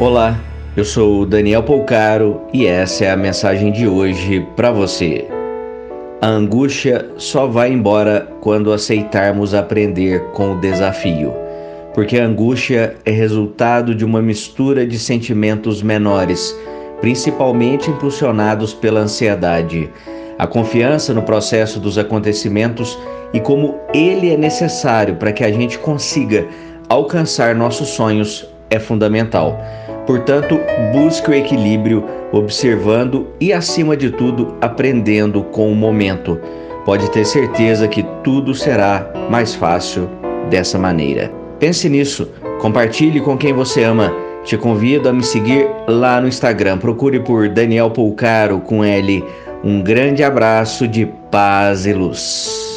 Olá, eu sou Daniel Polcaro e essa é a mensagem de hoje para você. A angústia só vai embora quando aceitarmos aprender com o desafio, porque a angústia é resultado de uma mistura de sentimentos menores, principalmente impulsionados pela ansiedade, a confiança no processo dos acontecimentos e como ele é necessário para que a gente consiga alcançar nossos sonhos é fundamental. Portanto, busque o equilíbrio, observando e, acima de tudo, aprendendo com o momento. Pode ter certeza que tudo será mais fácil dessa maneira. Pense nisso, compartilhe com quem você ama. Te convido a me seguir lá no Instagram. Procure por Daniel Polcaro com L. Um grande abraço de paz e luz.